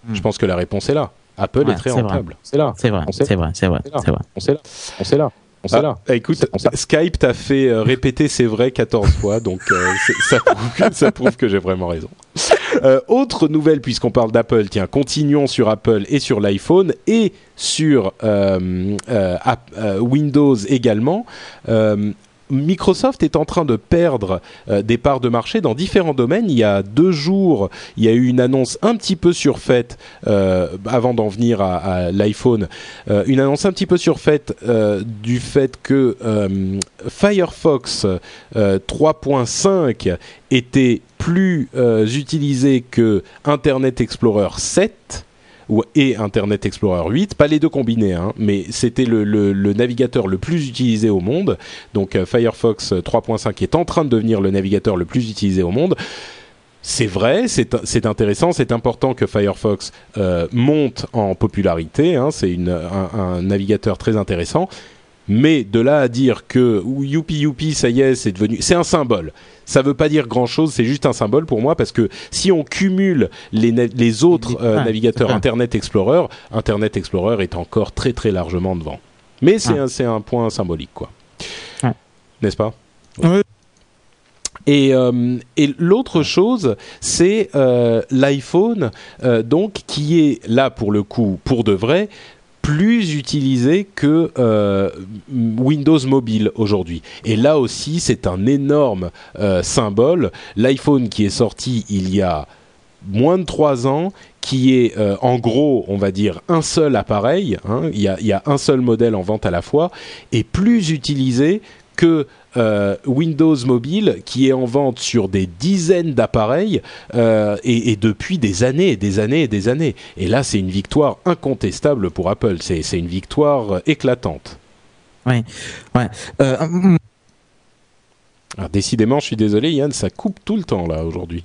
Hmm. je pense que la réponse est là. Apple Ouais, est très rentable. C'est là. C'est vrai, On sait. c'est vrai, c'est vrai, C'est là. c'est vrai. On sait là. On sait sait là. Écoute, On sait. Skype t'a fait euh, répéter c'est vrai 14 fois, donc euh, ça, prouve que, ça prouve que j'ai vraiment raison. Euh, autre nouvelle, puisqu'on parle d'Apple, tiens, continuons sur Apple et sur l'iPhone et sur euh, Windows également. Microsoft est en train de perdre euh, des parts de marché dans différents domaines. Il y a deux jours, il y a eu une annonce un petit peu surfaite, euh, avant d'en venir à, l'iPhone, euh, une annonce un petit peu surfaite du fait que Firefox euh, 3.5 était plus utilisé que Internet Explorer 7 ou, et Internet Explorer 8, pas les deux combinés, hein, mais c'était le, navigateur le plus utilisé au monde. Donc euh, Firefox 3.5 est en train de devenir le navigateur le plus utilisé au monde. C'est vrai, c'est intéressant, c'est important que Firefox euh, monte en popularité. Hein, c'est un navigateur très intéressant. Mais de là à dire que ou youpi youpi, ça y est, c'est devenu, c'est un symbole. Ça veut pas dire grand chose, c'est juste un symbole pour moi parce que si on cumule les, na- les autres euh, navigateurs. Internet Explorer, Internet Explorer est encore très très largement devant. Mais c'est Ouais. un, un point symbolique, quoi. N'est-ce pas? Ouais. Et, euh, et l'autre chose, c'est euh, l'iPhone, euh, donc qui est là pour le coup, pour de vrai, plus utilisé que euh, Windows Mobile aujourd'hui. Et là aussi, c'est un énorme euh, symbole. L'iPhone qui est sorti il y a moins de trois ans, qui est euh, en gros, on va dire, un seul appareil, hein, il y a un seul modèle en vente à la fois, est plus utilisé que euh, Windows Mobile, qui est en vente sur des dizaines d'appareils euh, et, et depuis des années et des années et des années. Et là, c'est une victoire incontestable pour Apple. C'est c'est une victoire euh, éclatante. Ouais, ouais. Euh, mm, Alors, décidément, je suis désolé, Yann, ça coupe tout le temps là aujourd'hui.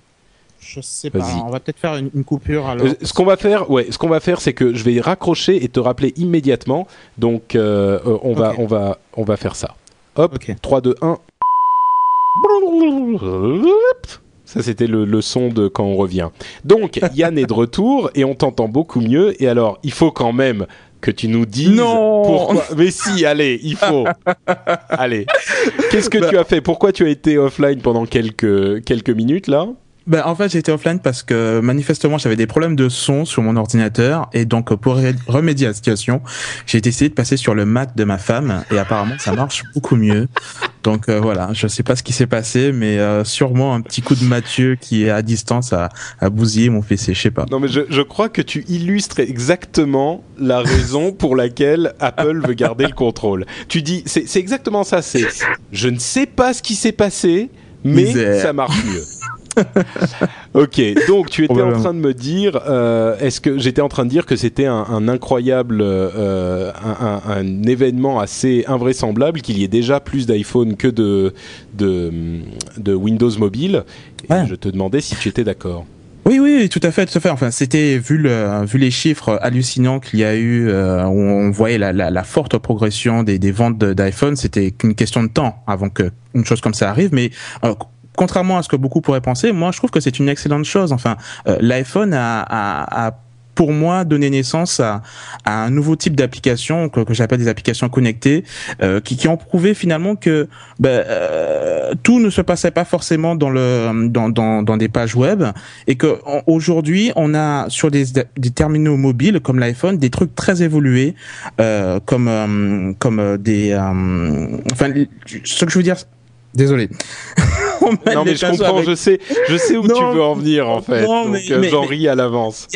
je sais pas. Vas-y. On va peut-être faire une, une coupure alors. Euh, ce qu'on va faire, ouais, ce qu'on va faire, c'est que je vais raccrocher et te rappeler immédiatement. Donc, euh, on va, on va, on va faire ça. Hop, Ok. 3, 2, 1. Ça, c'était le, le son de quand on revient. Donc, Yann est de retour et on t'entend beaucoup mieux. Et alors, il faut quand même que tu nous dises Non pourquoi. Mais si, allez, il faut. allez. Qu'est-ce que tu as fait? Pourquoi tu as été offline pendant quelques quelques minutes là? Ben, en fait, j'étais offline parce que manifestement, j'avais des problèmes de son sur mon ordinateur et donc pour remédier à la situation, j'ai décidé de passer sur le Mac de ma femme et apparemment ça marche beaucoup mieux. Donc euh, voilà, je sais pas ce qui s'est passé, mais euh, sûrement un petit coup de Mathieu qui est à distance a, a bousillé mon PC, je sais pas. Non, mais je, je crois que tu illustres exactement la raison pour laquelle Apple veut garder le contrôle. Tu dis, c'est c'est exactement ça. C'est, je ne sais pas ce qui s'est passé, mais Misère. ça marche mieux. ok, donc tu étais en train de me dire, euh, est-ce que j'étais en train de dire que c'était un, un incroyable, euh, un, un- un événement assez invraisemblable qu'il y ait déjà plus d'iPhone que de, de de Windows Mobile? Et Ouais. je te demandais si tu étais d'accord. Oui, oui, tout à fait, tout à fait. Enfin, c'était vu le, vu les chiffres hallucinants qu'il y a eu, euh, où on voyait la, la, la forte progression des, des ventes d'iPhone. C'était qu'une question de temps avant que une chose comme ça arrive. Mais contrairement à ce que beaucoup pourraient penser, moi, je trouve que c'est une excellente chose. Enfin, euh, l'iPhone a, pour moi, donné naissance à, un nouveau type d'application que, j'appelle des applications connectées, euh, qui, ont prouvé finalement que ben, euh, tout ne se passait pas forcément dans le dans, dans, des pages web et que aujourd'hui on a sur des, des terminaux mobiles comme l'iPhone des trucs très évolués comme comme des enfin ce que je veux dire désolé Non les mais je comprends, avec- je sais, je sais où Non, tu veux en venir en fait. non, donc mais- euh, mais- j'en ris à l'avance.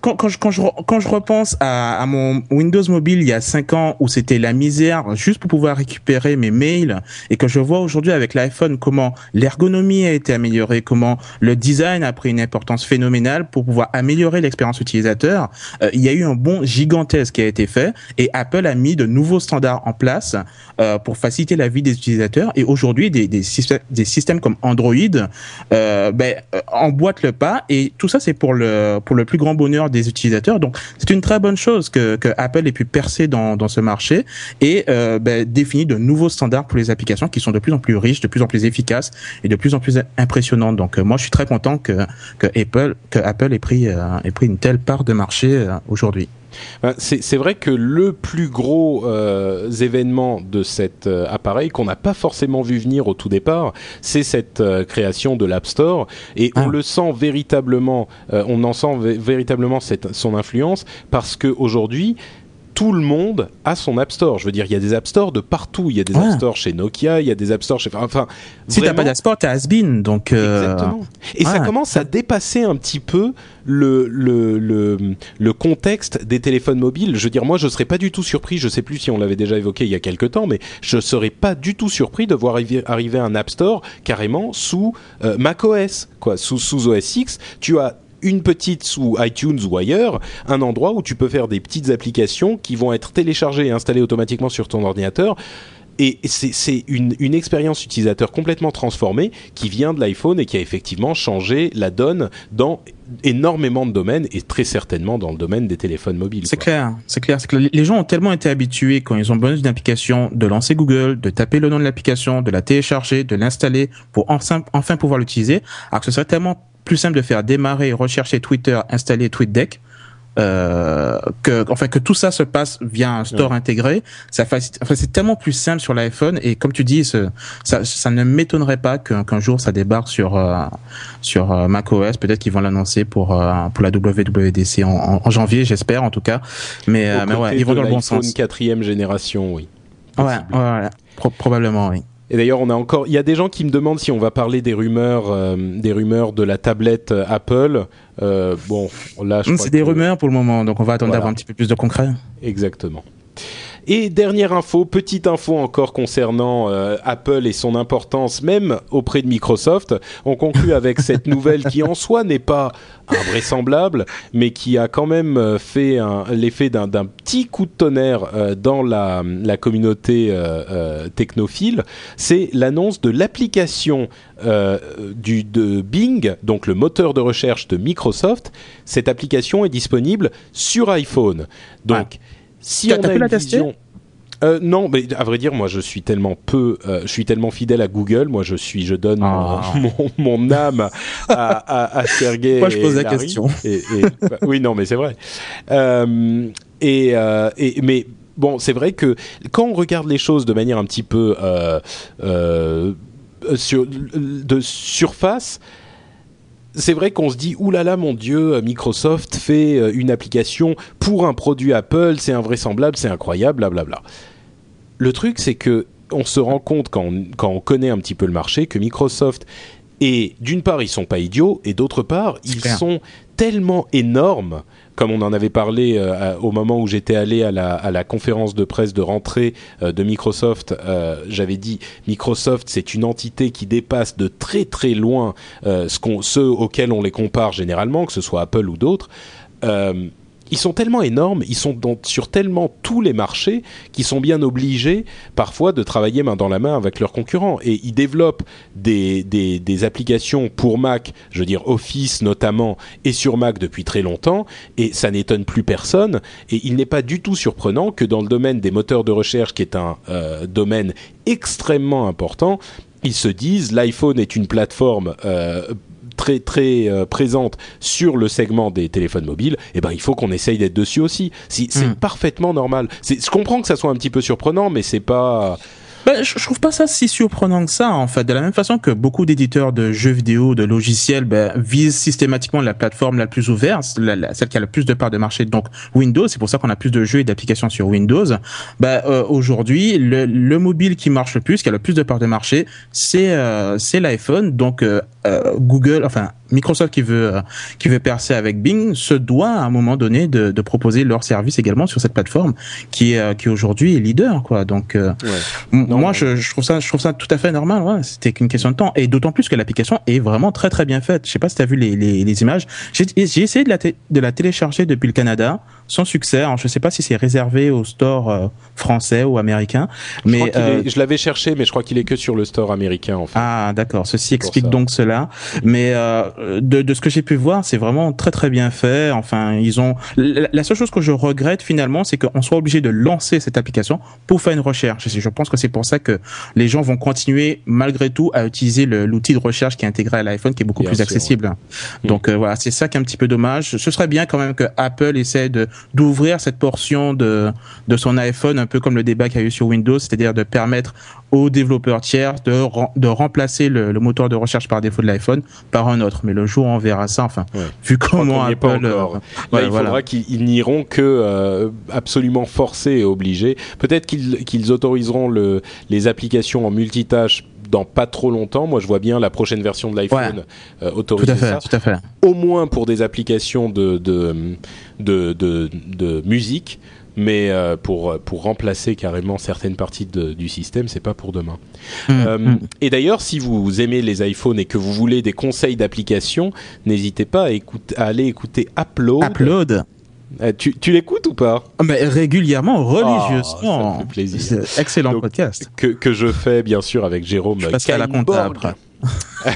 quand, quand, je, quand, je, quand je repense à, à mon Windows Mobile il y a cinq ans où c'était la misère juste pour pouvoir récupérer mes mails et que je vois aujourd'hui avec l'iPhone comment l'ergonomie a été améliorée, comment le design a pris une importance phénoménale pour pouvoir améliorer l'expérience utilisateur, euh, il y a eu un bond gigantesque qui a été fait et Apple a mis de nouveaux standards en place euh, pour faciliter la vie des utilisateurs et aujourd'hui des, des, systèmes, des systèmes comme Android euh, ben, euh, emboîtent le pas et tout ça c'est pour le pour le plus grand bonheur des utilisateurs donc c'est une très bonne chose que, que Apple ait pu percer dans, dans ce marché et euh, ben, définir de nouveaux standards pour les applications qui sont de plus en plus riches, de plus en plus efficaces et de plus en plus impressionnantes. Donc euh, moi je suis très content que que Apple que Apple ait pris ait pris une telle part de marché aujourd'hui. Ben, C'est vrai que le plus gros euh, événement de cet euh, appareil qu'on n'a pas forcément vu venir au tout départ, c'est cette euh, création de l'App Store et on Ah. le sent véritablement, on en sent vé- véritablement cette, son influence parce que aujourd'hui tout le monde a son App Store. Je veux dire, il y a des App Store de partout. Il y a des Ouais. App Store chez Nokia, il y a des App Store chez. Enfin, Si t'as pas d'App Store, t'as Asbin donc euh, Exactement. Et ça ouais. commence à dépasser un petit peu le, le, le, le contexte des téléphones mobiles. Je veux dire, moi, je serais pas du tout surpris, je sais plus si on l'avait déjà évoqué il y a quelques temps, mais je serais pas du tout surpris de voir arriver, arriver un App Store carrément sous euh, macOS, quoi, sous, sous OS X. Tu as une petite sous iTunes ou ailleurs, un endroit où tu peux faire des petites applications qui vont être téléchargées et installées automatiquement sur ton ordinateur. Et c'est c'est une, une expérience utilisateur complètement transformée qui vient de l'iPhone et qui a effectivement changé la donne dans énormément de domaines et très certainement dans le domaine des téléphones mobiles. C'est clair, c'est clair. Les gens ont tellement été habitués quand ils ont besoin d'une application de lancer Google, de taper le nom de l'application, de la télécharger, de l'installer pour enfin, enfin pouvoir l'utiliser. Alors que ce serait tellement plus simple de faire démarrer, rechercher Twitter, installer TweetDeck. Euh, que enfin que tout ça se passe via un store intégré ça facilite enfin c'est tellement plus simple sur l'iPhone et comme tu dis ça ça ne m'étonnerait pas qu'un jour ça débarque sur euh, sur euh, macOS peut-être qu'ils vont l'annoncer pour euh, pour la WWDC en, en- en janvier j'espère en tout cas mais euh, mais ouais ils vont dans le bon sens quatrième génération, oui. ouais ouais, ouais. Pro- probablement oui Et d'ailleurs, on a encore, il y a des gens qui me demandent si on va parler des rumeurs, euh, des rumeurs de la tablette euh, Apple. Euh, bon, là, je crois c'est des que- rumeurs pour le moment donc on va attendre Voilà. d'avoir un petit peu plus de concret Exactement. Et dernière info, petite info encore concernant euh, Apple et son importance même auprès de Microsoft. On conclut avec cette nouvelle qui en soi n'est pas invraisemblable, mais qui a quand même euh, fait l'effet d'un petit coup de tonnerre euh, dans la, la communauté euh, technophile. C'est l'annonce de l'application du de Bing, donc le moteur de recherche de Microsoft. Cette application est disponible sur iPhone. Donc, si T'as- on t'as a pu une la tester? vision, Euh, non, mais à vrai dire, moi, je suis tellement peu, euh, je suis tellement fidèle à Google. Moi, je suis, je donne Ah. mon, mon, mon âme à, à, à Sergey. Moi, je pose et la Larry. question. Et, et- bah, oui, non, mais c'est vrai. Euh, et, et mais bon, c'est vrai que quand on regarde les choses de manière un petit peu sur de surface. C'est vrai qu'on se dit oulala là là, mon dieu Microsoft fait euh, une application pour un produit Apple c'est invraisemblable c'est incroyable blablabla le truc, c'est que on se rend compte quand on, quand on connaît un petit peu le marché que Microsoft et d'une part ils sont pas idiots et d'autre part ils sont tellement énormes comme on en avait parlé euh, au moment où j'étais allé à la, à la conférence de presse de rentrée euh, de Microsoft, euh, j'avais dit Microsoft c'est une entité qui dépasse de très très loin ce qu'on, ceux auxquels on les compare généralement, que ce soit Apple ou d'autres. Ils sont tellement énormes, ils sont sur tellement tous les marchés qu'ils sont bien obligés parfois de travailler main dans la main avec leurs concurrents. Et ils développent des applications pour Mac, je veux dire Office notamment, et sur Mac depuis très longtemps, et ça n'étonne plus personne. Et il n'est pas du tout surprenant que dans le domaine des moteurs de recherche, qui est un euh, domaine extrêmement important, ils se disent l'iPhone est une plateforme euh, très très euh, présente sur le segment des téléphones mobiles, eh ben il faut qu'on essaye d'être dessus aussi. Si, c'est Mm. parfaitement normal. Je comprends que ça soit un petit peu surprenant, mais c'est pas. Ben, je, je trouve pas ça si surprenant que ça, en fait. De la même façon que beaucoup d'éditeurs de jeux vidéo, de logiciels, ben, visent systématiquement la plateforme la plus ouverte, celle qui a le plus de parts de marché, donc Windows. C'est pour ça qu'on a plus de jeux et d'applications sur Windows. Ben, euh, aujourd'hui, le, le mobile qui marche le plus, qui a le plus de parts de marché, c'est euh, l'iPhone. Donc euh, euh, Google, enfin Microsoft qui veut euh, qui veut percer avec Bing se doit à un moment donné de, de proposer leur service également sur cette plateforme qui est euh, qui aujourd'hui est leader, quoi. Donc euh, Non, moi, je, je trouve ça, je trouve ça tout à fait normal. Ouais. C'était qu'une question de temps, et d'autant plus que l'application est vraiment très très bien faite. Je sais pas si tu as vu les, les, les images. J'ai essayé de la, de la télécharger depuis le Canada, sans succès. Alors, je sais pas si c'est réservé au store euh, français ou américain, Je, mais qu'il euh, je l'avais cherché, mais je crois qu'il est que sur le store américain en fait. ah, d'accord. Ceci explique ça. donc cela. Mais euh, de, de ce que j'ai pu voir, c'est vraiment très très bien fait. Enfin, ils ont. La, la seule chose que je regrette finalement, c'est qu'on soit obligé de lancer cette application pour faire une recherche. Et Je pense que c'est pour ça que les gens vont continuer malgré tout à utiliser l'outil de recherche qui est intégré à l'iPhone, qui est beaucoup Bien plus sûr, accessible. Donc euh, voilà, c'est ça qui est un petit peu dommage. Ce serait bien quand même que Apple essaie de d'ouvrir cette portion de de son iPhone, un peu comme le débat qu'il y a eu sur Windows, c'est-à-dire de permettre aux développeurs tiers de, de remplacer le, le moteur de recherche par défaut de l'iPhone par un autre. Mais le jour où on verra ça, enfin, Ouais. vu comment est pas Apple, encore. euh, Là, ouais, il voilà. faudra qu'ils ils n'iront que euh, absolument forcés et obligés. Peut-être qu'ils qu'ils autoriseront le, les applications en multitâche dans pas trop longtemps. Moi, je vois bien la prochaine version de l'iPhone euh, tout autoriser à fait, ça. tout à fait. Au moins pour des applications de, de, de, de, de musique. Mais euh, pour, pour remplacer carrément certaines parties de- du système, c'est pas pour demain. Mm, Euh, mm. Et d'ailleurs, si vous aimez les iPhones et que vous voulez des conseils d'application, n'hésitez pas à, écoute- à aller écouter Upload. Upload. Euh, tu tu l'écoutes ou pas? Ah, Mais régulièrement, religieusement. ça me fait plaisir. Excellent Donc, podcast. que, que je fais bien sûr avec Jérôme Je passerai à la compta.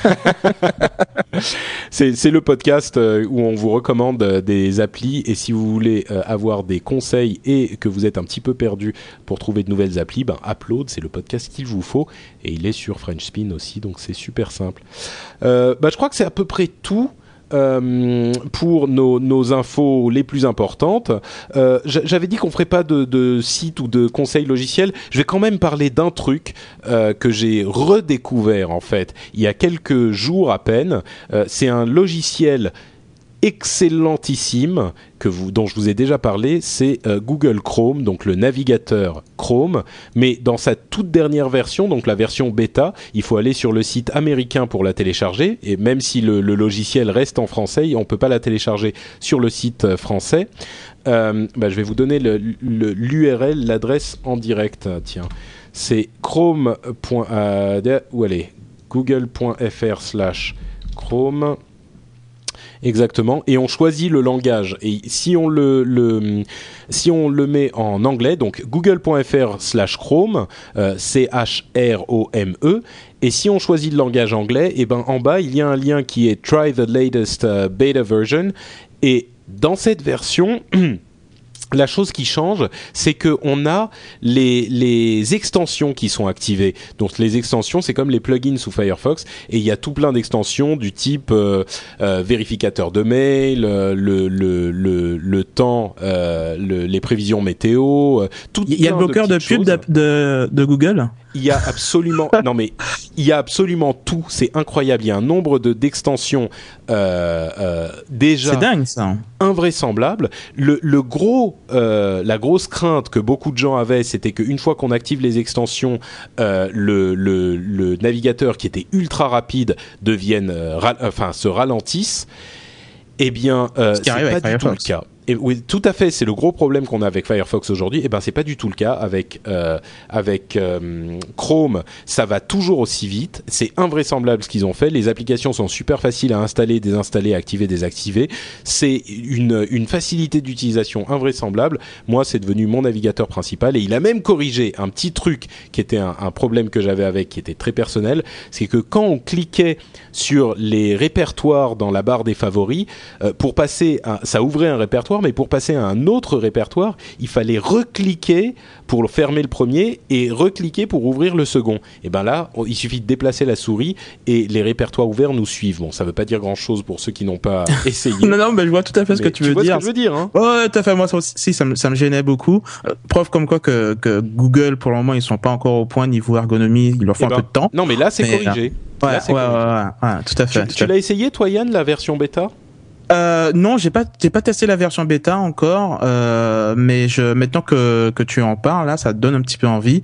C'est le podcast euh, où on vous recommande euh, des applis et si vous voulez euh, avoir des conseils et que vous êtes un petit peu perdu pour trouver de nouvelles applis, ben Upload c'est le podcast qu'il vous faut et il est sur French Spin aussi donc c'est super simple. Euh, bah, je crois que c'est à peu près tout. Euh, pour nos, infos les plus importantes. Euh, j'a- J'avais dit qu'on ferait pas de, de site ou de conseils logiciels. Je vais quand même parler d'un truc euh, que j'ai redécouvert en fait il y a quelques jours à peine. C'est un logiciel excellentissime que vous, dont je vous ai déjà parlé, c'est euh, Google Chrome, donc le navigateur Chrome, mais dans sa toute dernière version, donc la version bêta, il faut aller sur le site américain pour la télécharger, et même si le, logiciel reste en français, on peut pas la télécharger sur le site euh, français. Euh, bah, je vais vous donner l'URL, l'adresse en direct. Tiens, c'est chrome. Où est? Google.fr slash Chrome. Exactement. Et on choisit le langage. Et si on le, si on le met en anglais, donc google.fr slash Chrome, euh, C-H-R-O-M-E. Et si on choisit le langage anglais, et ben en bas il y a un lien qui est Try the latest uh, beta version. Et dans cette version la chose qui change, c'est que on a les, les extensions qui sont activées. Donc les extensions, c'est comme les plugins sous Firefox, et il y a tout plein d'extensions du type euh, euh, vérificateur de mail, euh, le, le, le, le temps, euh, le- les prévisions météo, euh, tout. Il y a le bloqueur de, pub de, de, de Google. Il y a absolument non mais il y a absolument tout. C'est incroyable. Il y a un nombre de d'extensions euh, euh, déjà C'est dingue ça. invraisemblable. Le, le gros, euh, la grosse crainte que beaucoup de gens avaient, c'était qu'une fois qu'on active les extensions, euh, le, le, le navigateur qui était ultra rapide devienne, euh, ra- enfin, se ralentisse. Eh bien, Ce arrive pas du tout le cas. Et oui, tout à fait. C'est le gros problème qu'on a avec Firefox aujourd'hui. Eh ben, c'est pas du tout le cas avec euh, avec euh, Chrome. Ça va toujours aussi vite. C'est invraisemblable ce qu'ils ont fait. Les applications sont super faciles à installer, désinstaller, activer, désactiver. C'est une une facilité d'utilisation invraisemblable. Moi, c'est devenu mon navigateur principal et il a même corrigé un petit truc qui était un, problème que j'avais avec, qui était très personnel. C'est que quand on cliquait sur les répertoires dans la barre des favoris, euh, pour passer, ça ouvrait un répertoire, mais pour passer à un autre répertoire, il fallait recliquer pour fermer le premier et recliquer pour ouvrir le second. Et ben là, il suffit de déplacer la souris et les répertoires ouverts nous suivent. Bon, ça veut pas dire grand chose pour ceux qui n'ont pas essayé. Non, non, mais je vois tout à fait ce Mais que tu veux vois dire. ce que je veux dire, hein Ouais, tout à fait. Moi, ça aussi, ça me, ça me gênait beaucoup. Euh, preuve comme quoi que, que Google, pour le moment, ils sont pas encore au point niveau ergonomie. Il leur faut Eh un ben, peu de temps. Non, mais là, c'est corrigé. Ouais, Là, ouais, c'est ouais, corrigé. ouais, ouais, tout à fait. Tu, l'as essayé, toi, Yann, la version bêta? Euh, non, j'ai pas, j'ai pas testé la version bêta encore, euh, mais je, maintenant que, que tu en parles, là, ça te donne un petit peu envie,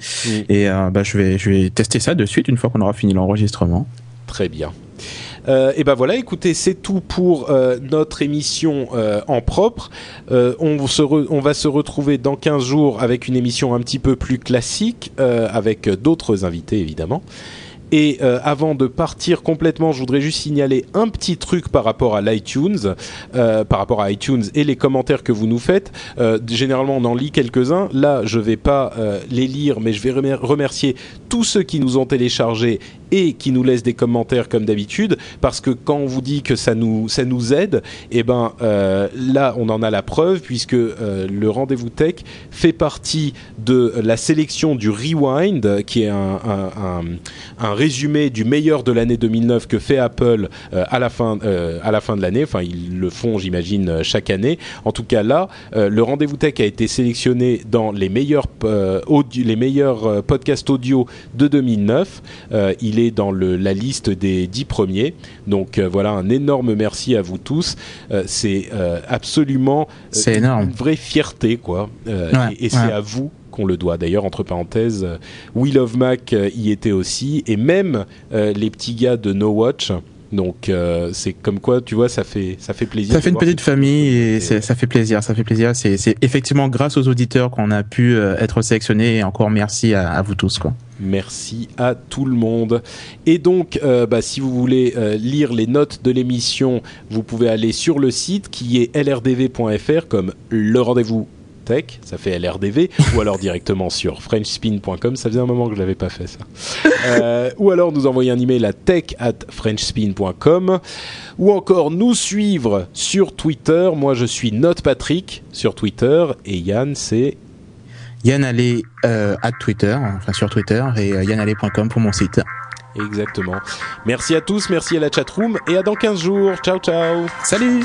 et euh, bah, je vais, je vais tester ça de suite une fois qu'on aura fini l'enregistrement. Très bien. Euh, et ben voilà, écoutez, c'est tout pour euh, notre émission euh, en propre. On, se re- on va se retrouver dans 15 jours avec une émission un petit peu plus classique, avec d'autres invités évidemment. Et euh, avant de partir complètement, je voudrais juste signaler un petit truc par rapport à l'iTunes, euh, par rapport à iTunes et les commentaires que vous nous faites. Euh, généralement, on en lit quelques-uns. Là, je vais pas les lire, mais je vais remer- remercier tous ceux qui nous ont téléchargés et qui nous laissent des commentaires comme d'habitude, parce que quand on vous dit que ça nous ça nous aide, et ben euh, là, on en a la preuve puisque euh, le rendez-vous tech fait partie de la sélection du Rewind, qui est un, un, résumé du meilleur de l'année 2009 que fait Apple euh, à la fin à la fin de l'année. Enfin, ils le font, j'imagine, chaque année. En tout cas, là, le rendez-vous tech a été sélectionné dans les meilleurs audio- les meilleurs podcasts audio de 2009. Euh, il est dans le, la liste des dix premiers. Donc euh, voilà, un énorme merci à vous tous. Euh, c'est euh, absolument C'est une- énorme. une vraie fierté, quoi. Ouais, et et c'est ouais. à vous qu'on le doit. D'ailleurs, entre parenthèses, We Love Mac y était aussi, et même euh, les petits gars de No Watch. Donc euh, c'est comme quoi, tu vois, ça fait ça fait plaisir. Ça fait une petite famille et ça fait plaisir, ça fait plaisir. C'est c'est effectivement grâce aux auditeurs qu'on a pu euh, être sélectionnés et encore merci à, à vous tous quoi. Merci à tout le monde. Et donc, euh, bah, si vous voulez euh, lire les notes de l'émission, vous pouvez aller sur le site qui est lrdv.fr comme le rendez-vous tech, ça fait LRDV, ou alors directement sur frenchspin.com. Ça faisait un moment que je l'avais pas fait ça. Euh, ou alors nous envoyer un email à tech at frenchspin.com ou encore nous suivre sur Twitter. Moi, je suis NotePatrick sur Twitter et Yann, c'est Yann Allé euh, à Twitter, enfin sur Twitter et euh, yannallé.com pour mon site. Exactement. Merci à tous, merci à la chatroom et à dans 15 jours. Ciao ciao. Salut